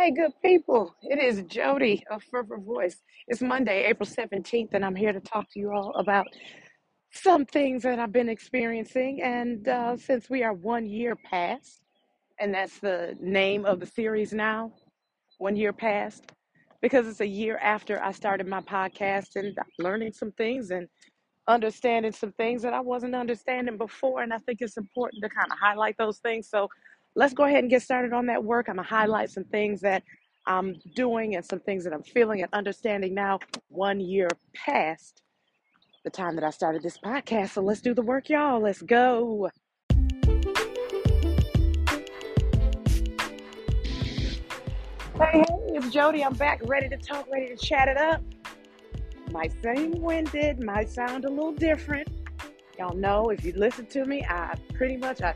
Hey, good people. It is Jodie of Fervor Voice. It's Monday, April 17th, and I'm here to talk to you all about some things that I've been experiencing. And uh, since we are one year past, and that's the name of the series now, one year past, because it's a year after I started my podcast and learning some things and understanding some things that I wasn't understanding before. And I think it's important to kind of highlight those things. So let's go ahead and get started on that work. I'm going to highlight some things that I'm doing and some things that I'm feeling and understanding now, one year past the time that I started this podcast. So let's do the work, y'all. Let's go. Hey, hey, it's Jodie. I'm back, ready to talk, ready to chat it up. Might seem winded, might sound a little different. Y'all know if you listen to me, I pretty much I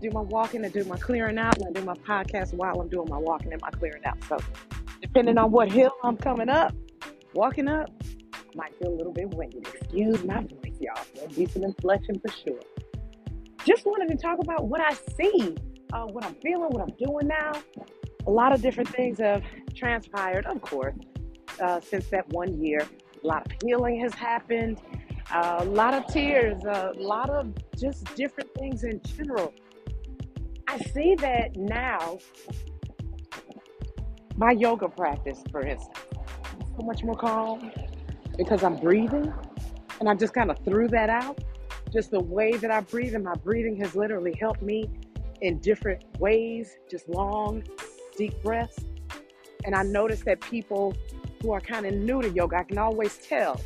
do my walking and do my clearing out, and I do my podcast while I'm doing my walking and my clearing out. So, depending on what hill I'm coming up, walking up, might feel a little bit winded. Excuse my voice, y'all. There'll be some inflection for sure. Just wanted to talk about what I see, uh, what I'm feeling, what I'm doing now. A lot of different things have transpired, of course, uh, since that one year. A lot of healing has happened, uh, a lot of tears, a lot of just different things in general. I see that now. My yoga practice, for instance, so much more calm because I'm breathing and I just kind of threw that out. Just the way that I breathe, and my breathing has literally helped me in different ways, just long, deep breaths. And I noticed that people who are kind of new to yoga, I can always tell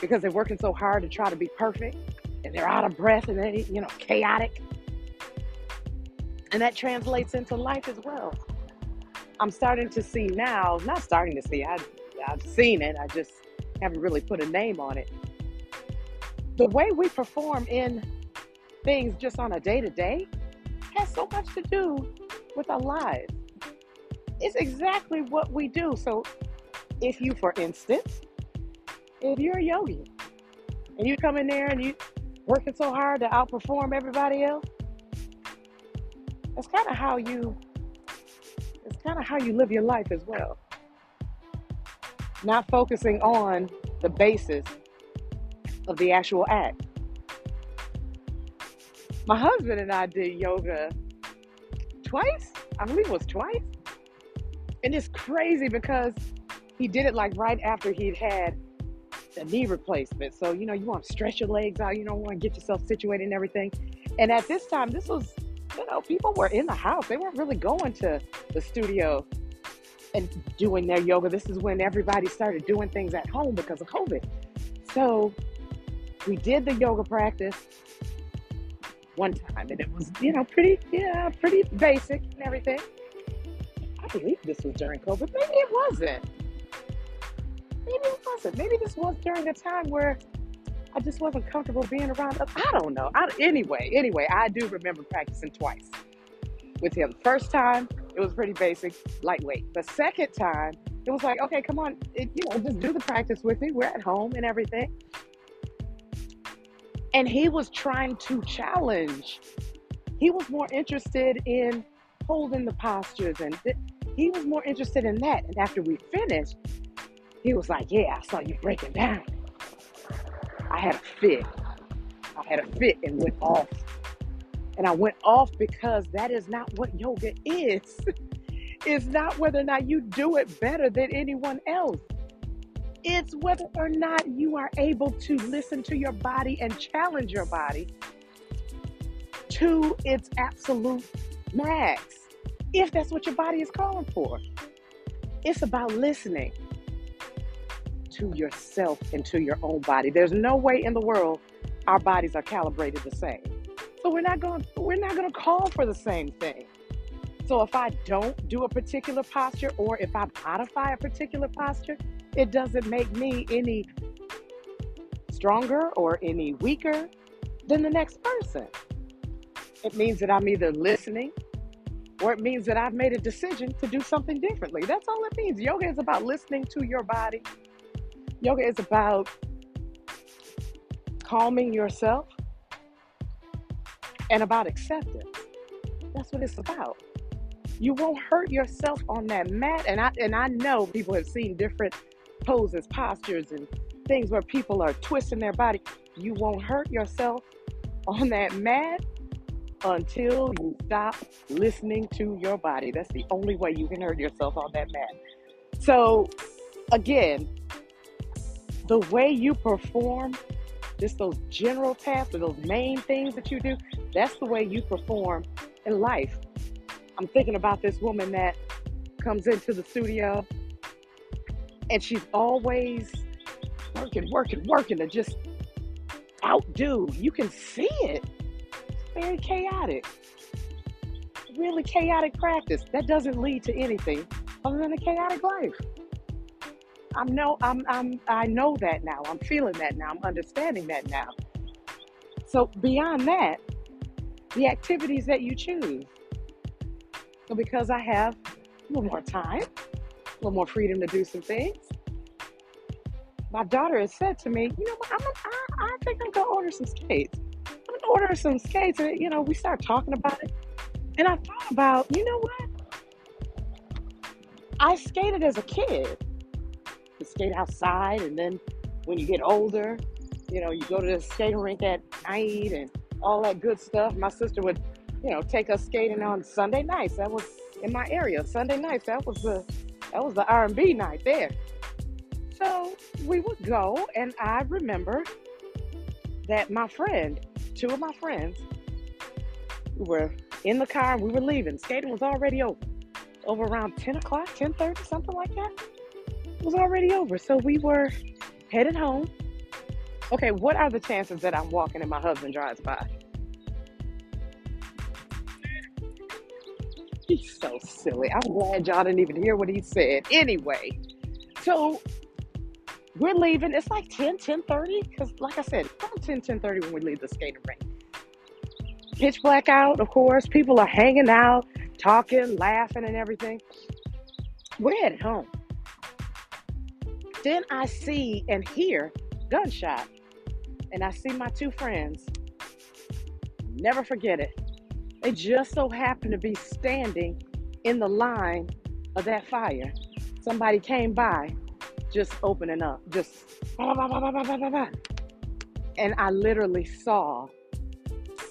because they're working so hard to try to be perfect and they're out of breath and they, you know, chaotic. And that translates into life as well. I'm starting to see now, not starting to see, I, I've seen it, I just haven't really put a name on it. The way we perform in things just on a day to day has so much to do with our lives. It's exactly what we do. So, if you, for instance, if you're a yogi and you come in there and you're working so hard to outperform everybody else, that's kind of how you it's kind of how you live your life as well. Not focusing on the basis of the actual act. My husband and I did yoga twice. I believe it was twice. And it's crazy because he did it like right after he'd had a knee replacement. So, you know, you want to stretch your legs out, you don't want to get yourself situated and everything. And at this time, this was you know, people were in the house. They weren't really going to the studio and doing their yoga. This is when everybody started doing things at home because of COVID. So we did the yoga practice one time and it was, you know, pretty, yeah, pretty basic and everything. I believe this was during COVID. Maybe it wasn't. Maybe it wasn't. Maybe this was during a time where I just wasn't comfortable being around. I don't know. I, anyway, anyway, I do remember practicing twice with him. First time, it was pretty basic, lightweight. The second time, it was like, okay, come on, it, you know, just do the practice with me. We're at home and everything. And he was trying to challenge. He was more interested in holding the postures, and th- he was more interested in that. And after we finished, he was like, "Yeah, I saw you breaking down." I had a fit. I had a fit and went off. And I went off because that is not what yoga is. it's not whether or not you do it better than anyone else. It's whether or not you are able to listen to your body and challenge your body to its absolute max, if that's what your body is calling for. It's about listening to yourself and to your own body. There's no way in the world our bodies are calibrated the same. So we're not going we're not going to call for the same thing. So if I don't do a particular posture or if I modify a particular posture, it doesn't make me any stronger or any weaker than the next person. It means that I'm either listening or it means that I've made a decision to do something differently. That's all it means. Yoga is about listening to your body Yoga is about calming yourself and about acceptance. That's what it's about. You won't hurt yourself on that mat. And I and I know people have seen different poses, postures, and things where people are twisting their body. You won't hurt yourself on that mat until you stop listening to your body. That's the only way you can hurt yourself on that mat. So, again, the way you perform, just those general tasks or those main things that you do, that's the way you perform in life. I'm thinking about this woman that comes into the studio and she's always working, working, working to just outdo. You can see it. It's very chaotic. Really chaotic practice. That doesn't lead to anything other than a chaotic life. I'm no, I'm, I'm, I know that now. I'm feeling that now. I'm understanding that now. So beyond that, the activities that you choose. So because I have a little more time, a little more freedom to do some things, my daughter has said to me, you know I'm a, I, I think I'm gonna order some skates. I'm gonna order some skates, and you know, we start talking about it, and I thought about, you know what, I skated as a kid. Skate outside, and then when you get older, you know, you go to the skating rink at night and all that good stuff. My sister would, you know, take us skating on Sunday nights. That was in my area. Sunday nights. That was the that was the R and B night there. So we would go, and I remember that my friend, two of my friends, were in the car and we were leaving. Skating was already over. Over around 10 o'clock, 10:30, something like that. Was already over. So we were headed home. Okay, what are the chances that I'm walking and my husband drives by? He's so silly. I'm glad y'all didn't even hear what he said. Anyway, so we're leaving. It's like 10, 10 30. Because, like I said, around 10, 10 30 when we leave the skating rink. Pitch black out, of course. People are hanging out, talking, laughing, and everything. We're headed home. Then I see and hear gunshot. And I see my two friends. Never forget it. They just so happen to be standing in the line of that fire. Somebody came by just opening up, just bah, bah, bah, and I literally saw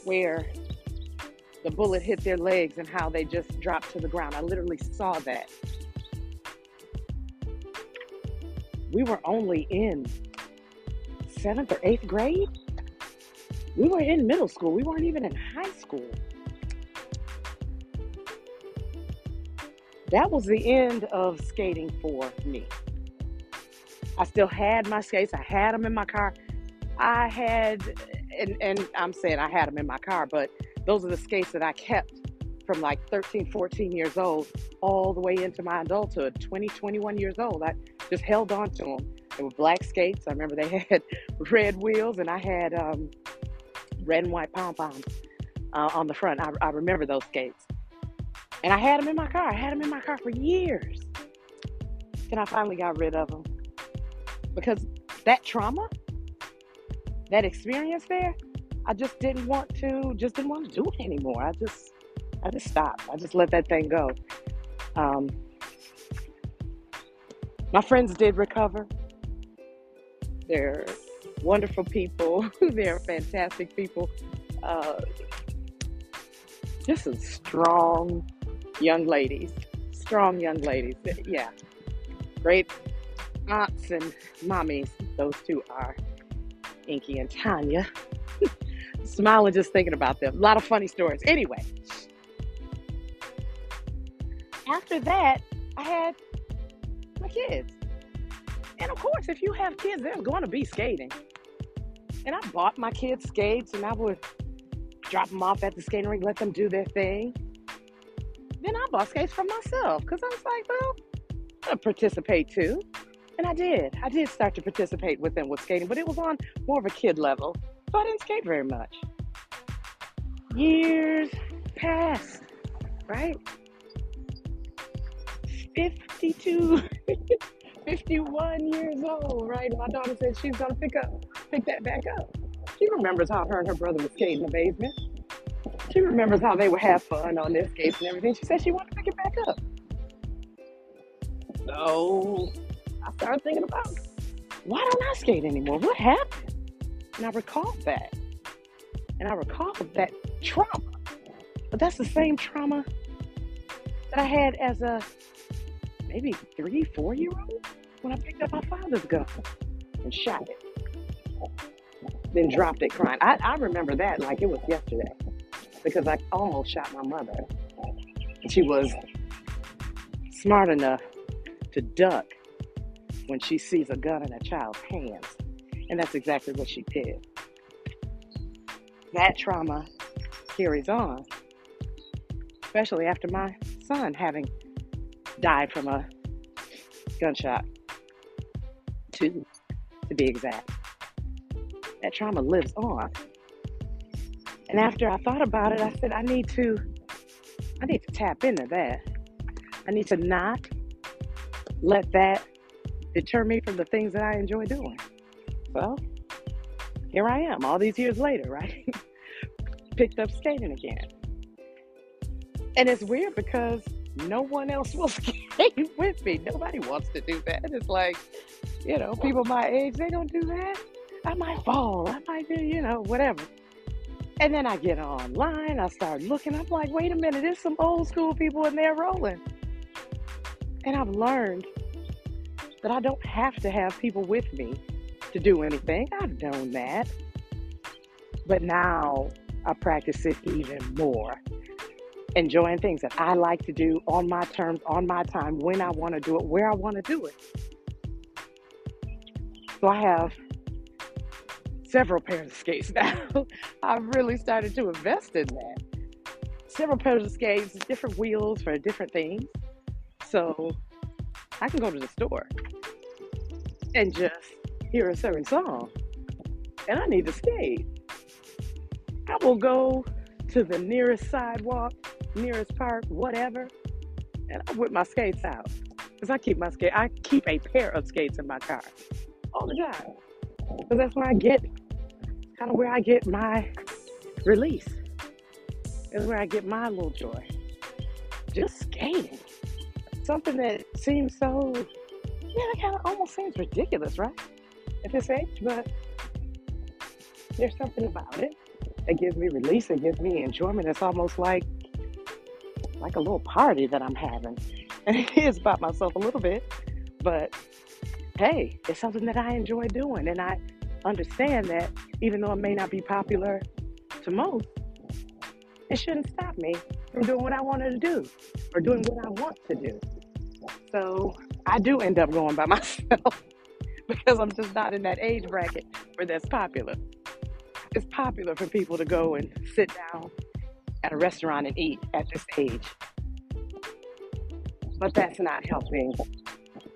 where the bullet hit their legs and how they just dropped to the ground. I literally saw that. We were only in seventh or eighth grade. We were in middle school. We weren't even in high school. That was the end of skating for me. I still had my skates. I had them in my car. I had, and, and I'm saying I had them in my car, but those are the skates that I kept from like 13, 14 years old all the way into my adulthood, 20, 21 years old. I just held on to them. They were black skates. I remember they had red wheels and I had um, red and white pom poms uh, on the front. I, I remember those skates. And I had them in my car. I had them in my car for years. Then I finally got rid of them because that trauma, that experience there, I just didn't want to, just didn't want to do it anymore. I just, I just stopped. I just let that thing go. Um, my friends did recover. They're wonderful people. They're fantastic people. Uh, just some strong young ladies. Strong young ladies. Yeah. Great aunts and mommies. Those two are Inky and Tanya. Smiling just thinking about them. A lot of funny stories. Anyway, after that, I had my kids. And of course, if you have kids, there's going to be skating. And I bought my kids skates and I would drop them off at the skating rink, let them do their thing. Then I bought skates for myself because I was like, well, I'll participate too. And I did. I did start to participate with them with skating, but it was on more of a kid level. So I didn't skate very much. Years passed, right? 52, 51 years old, right? My daughter said she's gonna pick up, pick that back up. She remembers how her and her brother would skate in the basement. She remembers how they would have fun on their skates and everything. She said she wanted to pick it back up. So I started thinking about why don't I skate anymore? What happened? And I recalled that. And I recalled that trauma. But that's the same trauma that I had as a maybe three, four year old when I picked up my father's gun and shot it. Then dropped it crying. I, I remember that like it was yesterday because I almost shot my mother. She was smart enough to duck when she sees a gun in a child's hands. And that's exactly what she did. That trauma carries on, especially after my son having died from a gunshot. Two, to be exact. That trauma lives on. And after I thought about it, I said, I need to, I need to tap into that. I need to not let that deter me from the things that I enjoy doing. Well, here I am, all these years later, right? Picked up skating again. And it's weird because no one else will skate with me. Nobody wants to do that. It's like, you know, people my age, they don't do that. I might fall. I might do, you know, whatever. And then I get online, I start looking, I'm like, wait a minute, there's some old school people in there rolling. And I've learned that I don't have to have people with me to do anything. I've known that. But now I practice it even more. Enjoying things that I like to do on my terms, on my time, when I want to do it, where I want to do it. So I have several pairs of skates now. I've really started to invest in that. Several pairs of skates, different wheels for different things. So I can go to the store and just hear a certain song and I need to skate. I will go to the nearest sidewalk, nearest park, whatever, and I whip my skates out. Because I keep my skate, I keep a pair of skates in my car all the time. Because that's where I get, kind of where I get my release. Is where I get my little joy. Just skating. Something that seems so yeah, that kind of almost seems ridiculous, right? At this age, but there's something about it that gives me release, it gives me enjoyment. It's almost like like a little party that I'm having. And it is about myself a little bit, but hey, it's something that I enjoy doing. And I understand that even though it may not be popular to most, it shouldn't stop me from doing what I wanted to do or doing what I want to do. So I do end up going by myself because I'm just not in that age bracket where that's popular. It's popular for people to go and sit down at a restaurant and eat at this age. But that's not helping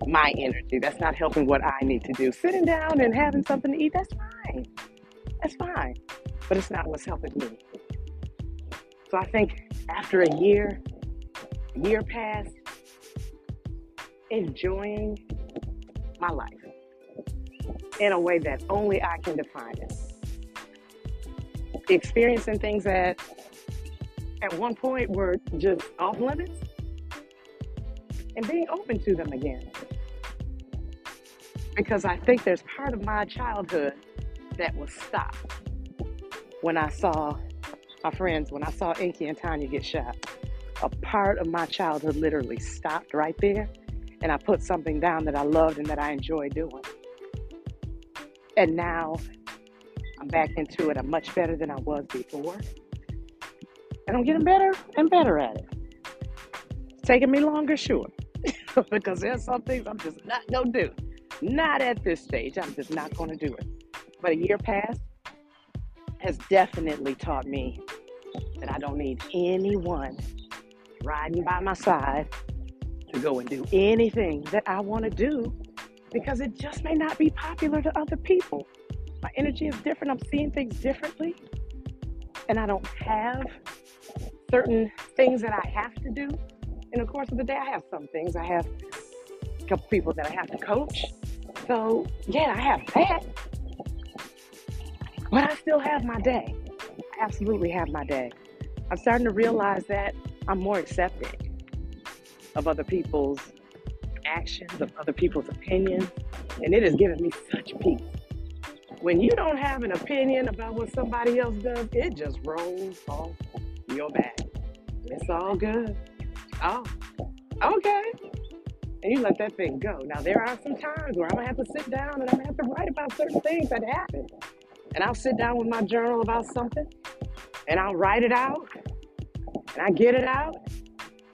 my energy. That's not helping what I need to do. Sitting down and having something to eat, that's fine. That's fine. But it's not what's helping me. So I think after a year, year passed, enjoying my life in a way that only I can define it. Experiencing things that at one point were just off limits and being open to them again. Because I think there's part of my childhood that was stopped when I saw my friends, when I saw Inky and Tanya get shot. A part of my childhood literally stopped right there and I put something down that I loved and that I enjoy doing. And now I'm back into it. I'm much better than I was before. And I'm getting better and better at it. It's taking me longer, sure. because there's some things I'm just not to do. Not at this stage. I'm just not to do it. But a year past has definitely taught me that I don't need anyone riding by my side to go and do anything that I want to do because it just may not be popular to other people. My energy is different. I'm seeing things differently. And I don't have certain things that I have to do in the course of the day. I have some things. I have a couple people that I have to coach. So, yeah, I have that. But I still have my day. I absolutely have my day. I'm starting to realize that I'm more accepting of other people's actions, of other people's opinions, and it has given me such peace. When you don't have an opinion about what somebody else does, it just rolls off your back. It's all good. Oh, okay. And you let that thing go. Now, there are some times where I'm going to have to sit down and I'm going to have to write about certain things that happen. And I'll sit down with my journal about something and I'll write it out and I get it out.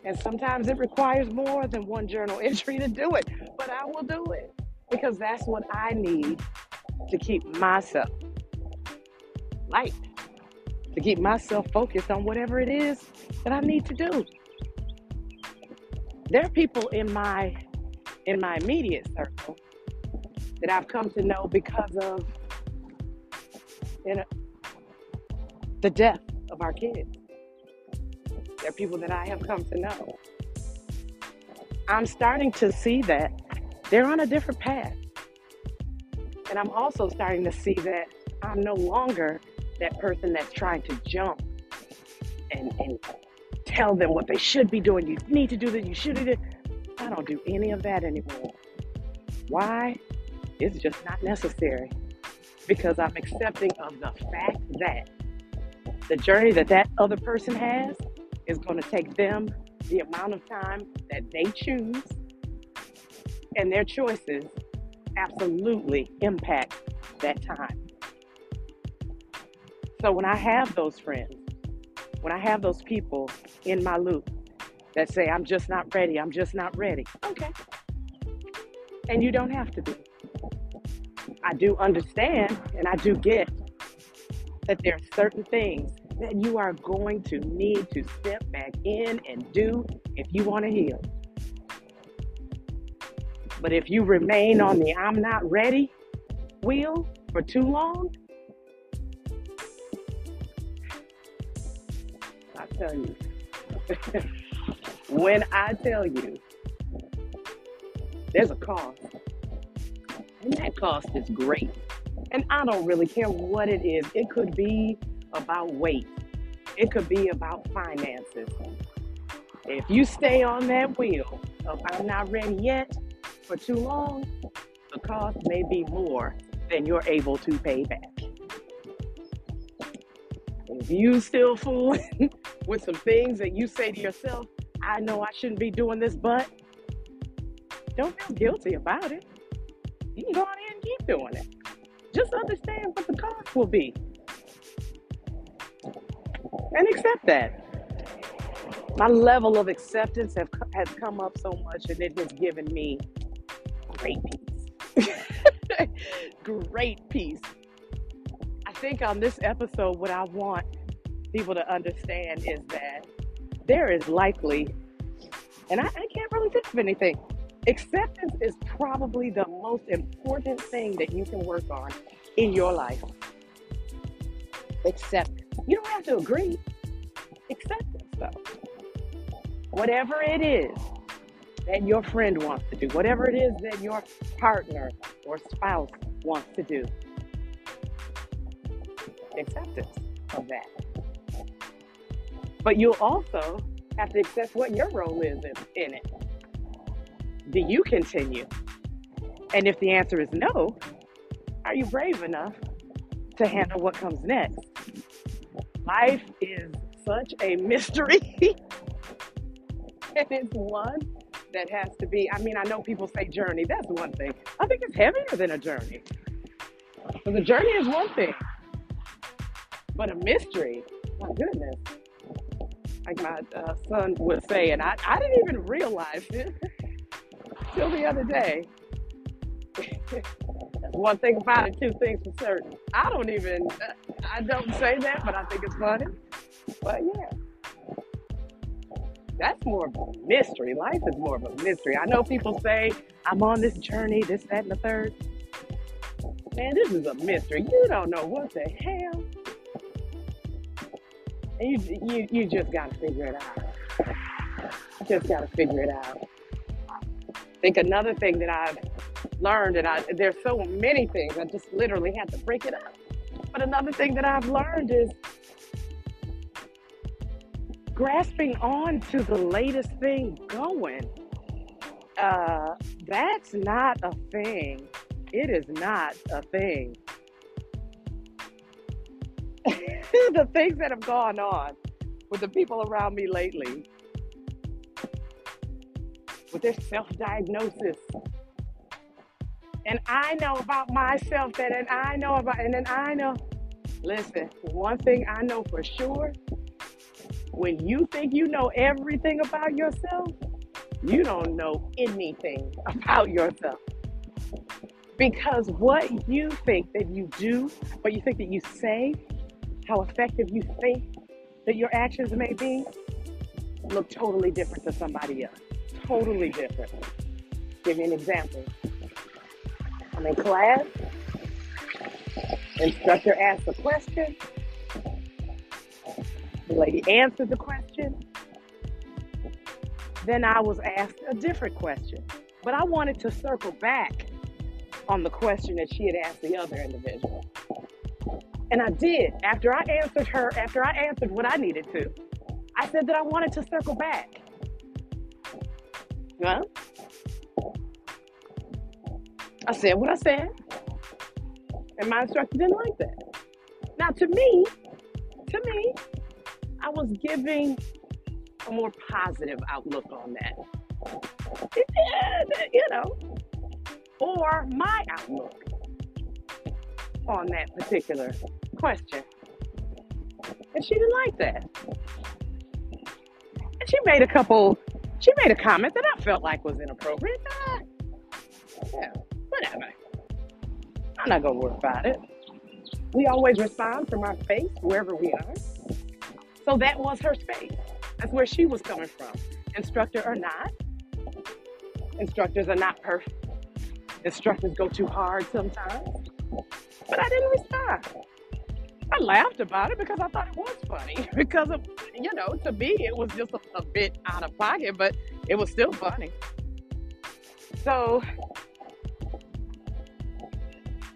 And sometimes it requires more than one journal entry to do it, but I will do it because that's what I need to keep myself light, to keep myself focused on whatever it is that I need to do. There are people in my in my immediate circle that I've come to know because of you know, the death of our kids. There are people that I have come to know. I'm starting to see that they're on a different path. And I'm also starting to see that I'm no longer that person that's trying to jump and, and tell them what they should be doing. You need to do this, you should do this. I don't do any of that anymore. Why? It's just not necessary. Because I'm accepting of the fact that the journey that that other person has is going to take them the amount of time that they choose, and their choices absolutely impact that time. So when I have those friends, when I have those people in my loop that say, I'm just not ready, I'm just not ready, okay. And you don't have to be. I do understand and I do get that there are certain things that you are going to need to step back in and do if you want to heal. But if you remain on the I'm not ready wheel for too long, tell you, when I tell you there's a cost, and that cost is great. And I don't really care what it is. It could be about weight, it could be about finances. If you stay on that wheel of I'm not ready yet for too long, the cost may be more than you're able to pay back. If you still fooling with some things that you say to yourself, I know I shouldn't be doing this, but don't feel guilty about it. You can go on and keep doing it. Just understand what the cost will be and accept that. My level of acceptance have, has come up so much, and it has given me great peace. great peace. Think on this episode, what I want people to understand is that there is likely, and I, I can't really think of anything. Acceptance is probably the most important thing that you can work on in your life. Accept you don't have to agree. Acceptance, though. Whatever it is that your friend wants to do, whatever it is that your partner or spouse wants to do, acceptance of that. But you'll also have to accept what your role is in, in it. Do you continue? And if the answer is no, are you brave enough to handle what comes next? life is such a mystery. and it's one that has to be, I mean, I know people say journey, that's one thing. I think it's heavier than a journey. So the journey is one thing, but a mystery, my goodness. Like my uh, son would say, and I, I didn't even realize it till the other day. one thing about it, two things for certain. I don't even, I don't say that, but I think it's funny. But yeah, that's more of a mystery. Life is more of a mystery. I know people say, I'm on this journey, this, that, and the third. Man, this is a mystery. You don't know what the hell. You, you, you just got to figure it out. You just got to figure it out. I think another thing that I've learned, and I, there's so many things, I just literally had to break it up. But another thing that I've learned is grasping on to the latest thing going. Uh, that's not a thing. It is not a thing. the things that have gone on with the people around me lately, with their self diagnosis. And I know about myself that, and I know about, and then I know. Listen, one thing I know for sure when you think you know everything about yourself, you don't know anything about yourself. Because what you think that you do, what you think that you say, how effective you think that your actions may be, look totally different to somebody else. Totally different. Give me an example. I'm in class, instructor asks a question, the lady answered the question. Then I was asked a different question. But I wanted to circle back on the question that she had asked the other individual. And I did. After I answered her, after I answered what I needed to, I said that I wanted to circle back. Well, I said what I said, and my instructor didn't like that. Now, to me, to me, I was giving a more positive outlook on that. You know, or my outlook on that particular question. And she didn't like that. And she made a couple, she made a comment that I felt like was inappropriate. Ah, yeah, whatever. I'm not going to worry about it. We always respond from our space wherever we are. So that was her space. That's where she was coming from. Instructor or not, instructors are not perfect. Instructors go too hard sometimes. But I didn't respond. I laughed about it because I thought it was funny. Because of, you know, to me, it was just a, a bit out of pocket, but it was still funny. So,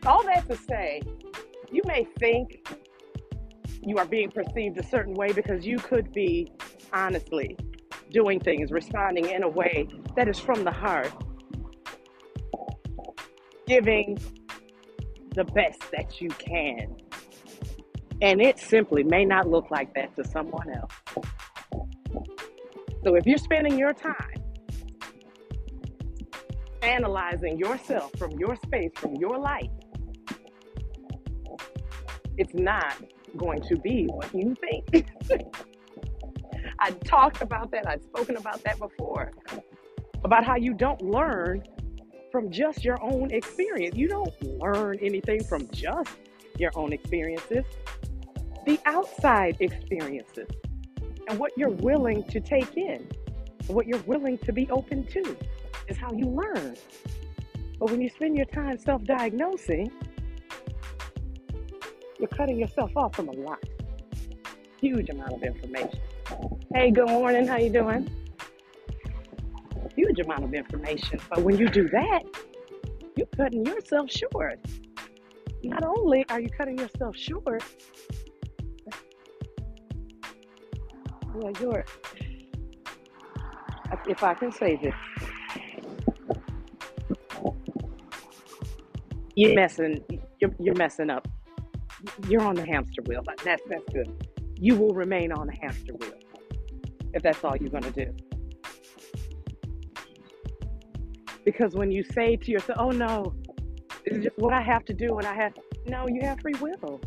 all that to say, you may think you are being perceived a certain way because you could be honestly doing things, responding in a way that is from the heart, giving the best that you can. And it simply may not look like that to someone else. So if you're spending your time analyzing yourself from your space, from your life, it's not going to be what you think. I talked about that, I've spoken about that before, about how you don't learn from just your own experience. You don't learn anything from just your own experiences, the outside experiences, and what you're willing to take in, what you're willing to be open to is how you learn. But when you spend your time self diagnosing, you're cutting yourself off from a lot. Huge amount of information. Hey, good morning. How you doing? Huge amount of information. But when you do that, you're cutting yourself short. Not only are you cutting yourself short, yeah, you're, if I can say this, you're messing, you're, you're messing up you're on the hamster wheel. That's that's good. You will remain on the hamster wheel if that's all you're going to do. Because when you say to yourself, "Oh no, this is just what I have to do," and I have no, you have free will.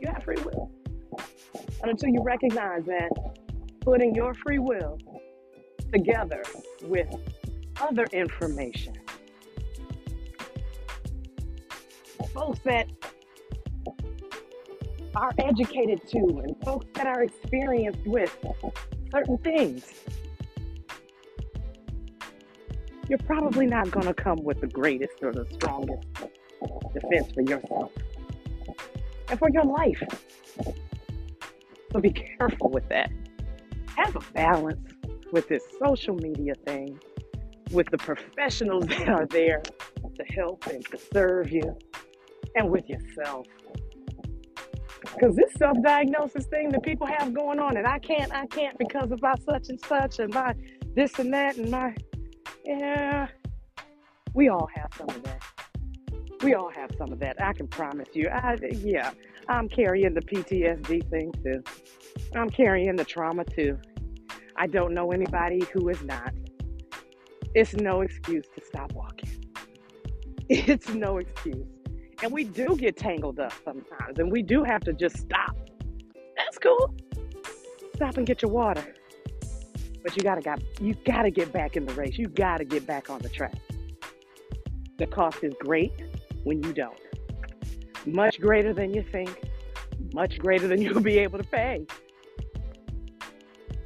You have free will, and until you recognize that, putting your free will together with other information, folks that are educated to and folks that are experienced with certain things, you're probably not going to come with the greatest or the strongest defense for yourself and for your life. So be careful with that. Have a balance with this social media thing, with the professionals that are there to help and to serve you, and with yourself. Because this self diagnosis thing that people have going on, and I can't, I can't because of my such and such, and my this and that, and my, yeah, we all have some of that. We all have some of that. I can promise you. I, yeah, I'm carrying the PTSD thing too. I'm carrying the trauma too. I don't know anybody who is not. It's no excuse to stop walking. It's no excuse. And we do get tangled up sometimes, and we do have to just stop. That's cool. Stop and get your water. But you gotta got you gotta get back in the race. You gotta get back on the track. The cost is great when you don't. Much greater than you think, much greater than you'll be able to pay.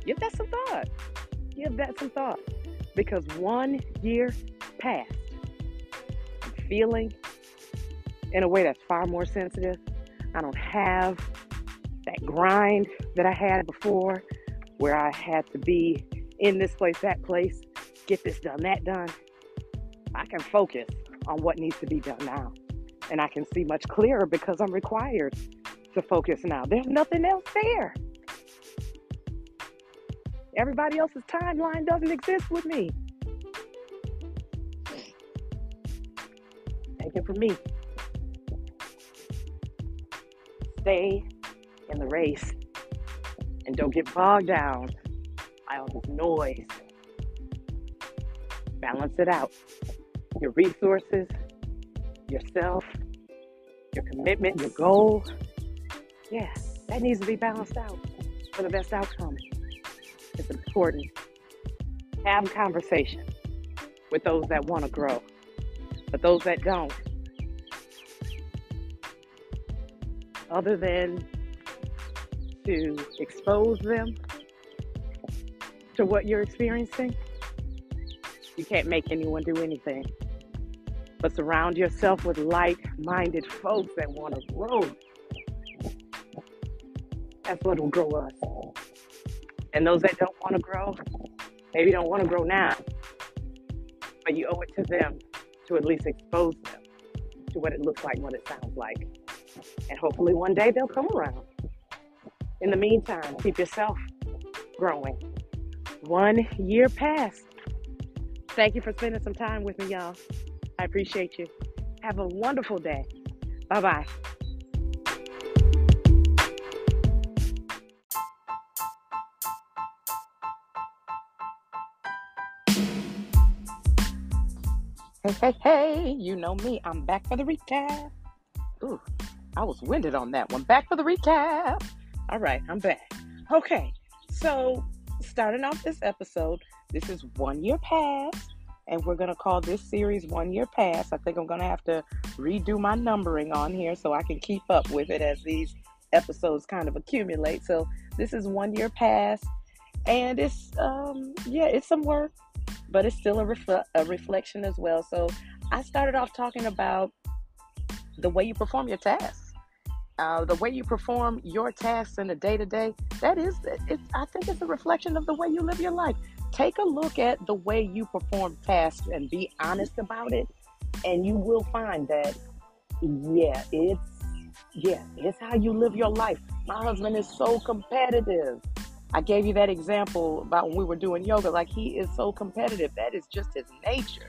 Give that some thought. Give that some thought. Because one year passed. I'm feeling in a way that's far more sensitive. I don't have that grind that I had before where I had to be in this place, that place, get this done, that done. I can focus on what needs to be done now. And I can see much clearer because I'm required to focus now. There's nothing else there. Everybody else's timeline doesn't exist with me. Take it from me. Stay in the race and don't get bogged down all this noise. Balance it out. Your resources, yourself, your commitment, your goal. Yeah, that needs to be balanced out for the best outcome. It's important. Have conversation with those that want to grow, but those that don't, other than to expose them to what you're experiencing, you can't make anyone do anything. But surround yourself with like minded folks that want to grow. That's what will grow us. And those that don't want to grow, maybe don't want to grow now, but you owe it to them to at least expose them to what it looks like, what it sounds like. And hopefully one day they'll come around. In the meantime, keep yourself growing. One year passed. Thank you for spending some time with me, y'all. I appreciate you. Have a wonderful day. Bye bye. Hey, hey, hey, you know me. I'm back for the recap. Ooh, I was winded on that one. Back for the recap. All right, I'm back. Okay, so starting off this episode, this is one year past, and we're going to call this series One Year Past. I think I'm going to have to redo my numbering on here so I can keep up with it as these episodes kind of accumulate. So this is One Year Past, and it's, um, yeah, it's some work but it's still a, refle- a reflection as well. So I started off talking about the way you perform your tasks. Uh, the way you perform your tasks in the day to day, that is, it's, I think it's a reflection of the way you live your life. Take a look at the way you perform tasks and be honest about it, and you will find that, yeah, it's, yeah, it's how you live your life. My husband is so competitive. I gave you that example about when we were doing yoga. Like he is so competitive. That is just his nature.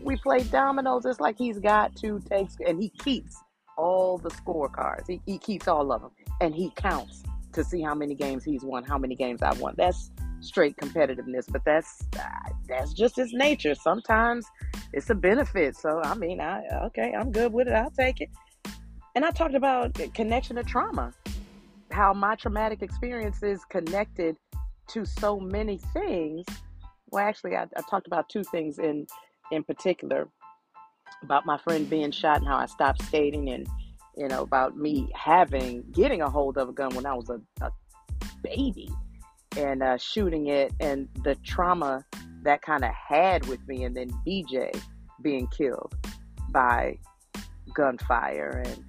We play dominoes. It's like he's got to take, and he keeps all the scorecards. He, he keeps all of them, and he counts to see how many games he's won, how many games I've won. That's straight competitiveness, but that's uh, that's just his nature. Sometimes it's a benefit. So I mean, I okay, I'm good with it. I'll take it. And I talked about connection to trauma how my traumatic experience is connected to so many things. Well, actually, I, I talked about two things in in particular about my friend being shot and how I stopped skating, and you know about me having getting a hold of a gun when I was a, a baby and uh, shooting it, and the trauma that kind of had with me, and then BJ being killed by gunfire and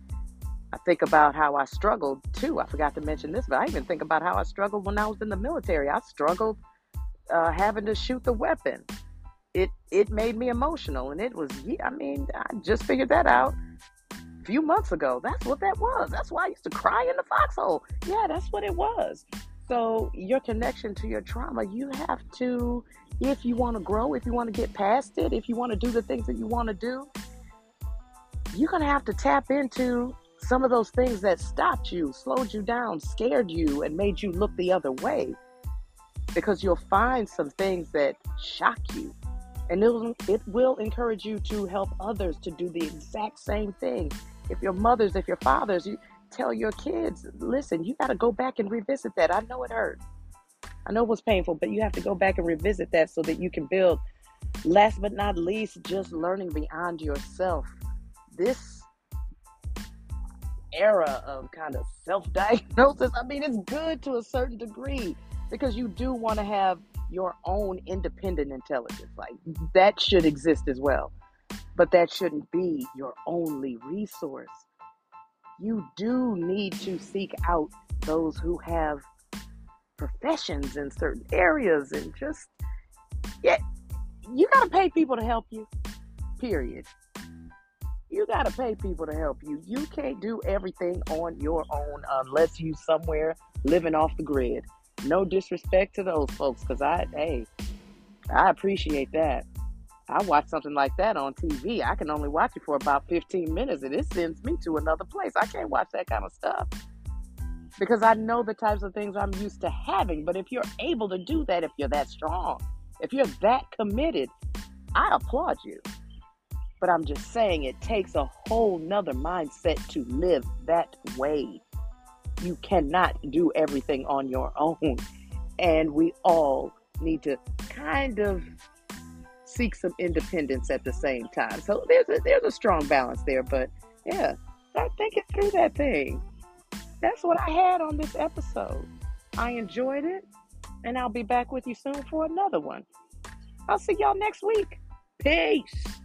I think about how I struggled too. I forgot to mention this, but I even think about how I struggled when I was in the military. I struggled uh, having to shoot the weapon. It it made me emotional, and it was. I mean, I just figured that out a few months ago. That's what that was. That's why I used to cry in the foxhole. Yeah, that's what it was. So, your connection to your trauma, you have to, if you want to grow, if you want to get past it, if you want to do the things that you want to do, you're going to have to tap into some of those things that stopped you, slowed you down, scared you, and made you look the other way. Because you'll find some things that shock you and it'll, it will encourage you to help others to do the exact same thing. If your mothers, if your fathers, you tell your kids, listen, you got to go back and revisit that. I know it hurt. I know it was painful, but you have to go back and revisit that so that you can build. Last but not least, just learning beyond yourself. This era of kind of self diagnosis, I mean, it's good to a certain degree because you do want to have your own independent intelligence. Like mm-hmm. that should exist as well. But that shouldn't be your only resource. You do need to seek out those who have professions in certain areas and just yeah, you got to pay people to help you. Period. You got to pay people to help you. You can't do everything on your own unless you somewhere living off the grid. No disrespect to those folks, because I, hey, I appreciate that. I watch something like that on TV. I can only watch it for about 15 minutes and it sends me to another place. I can't watch that kind of stuff because I know the types of things I'm used to having. But if you're able to do that, if you're that strong, if you're that committed, I applaud you. But I'm just saying it takes a whole nother mindset to live that way you cannot do everything on your own. And we all need to kind of seek some independence at the same time. So there's a, there's a strong balance there. But yeah, start thinking through that thing. That's what I had on this episode. I enjoyed it, and I'll be back with you soon for another one. I'll see y'all next week. Peace.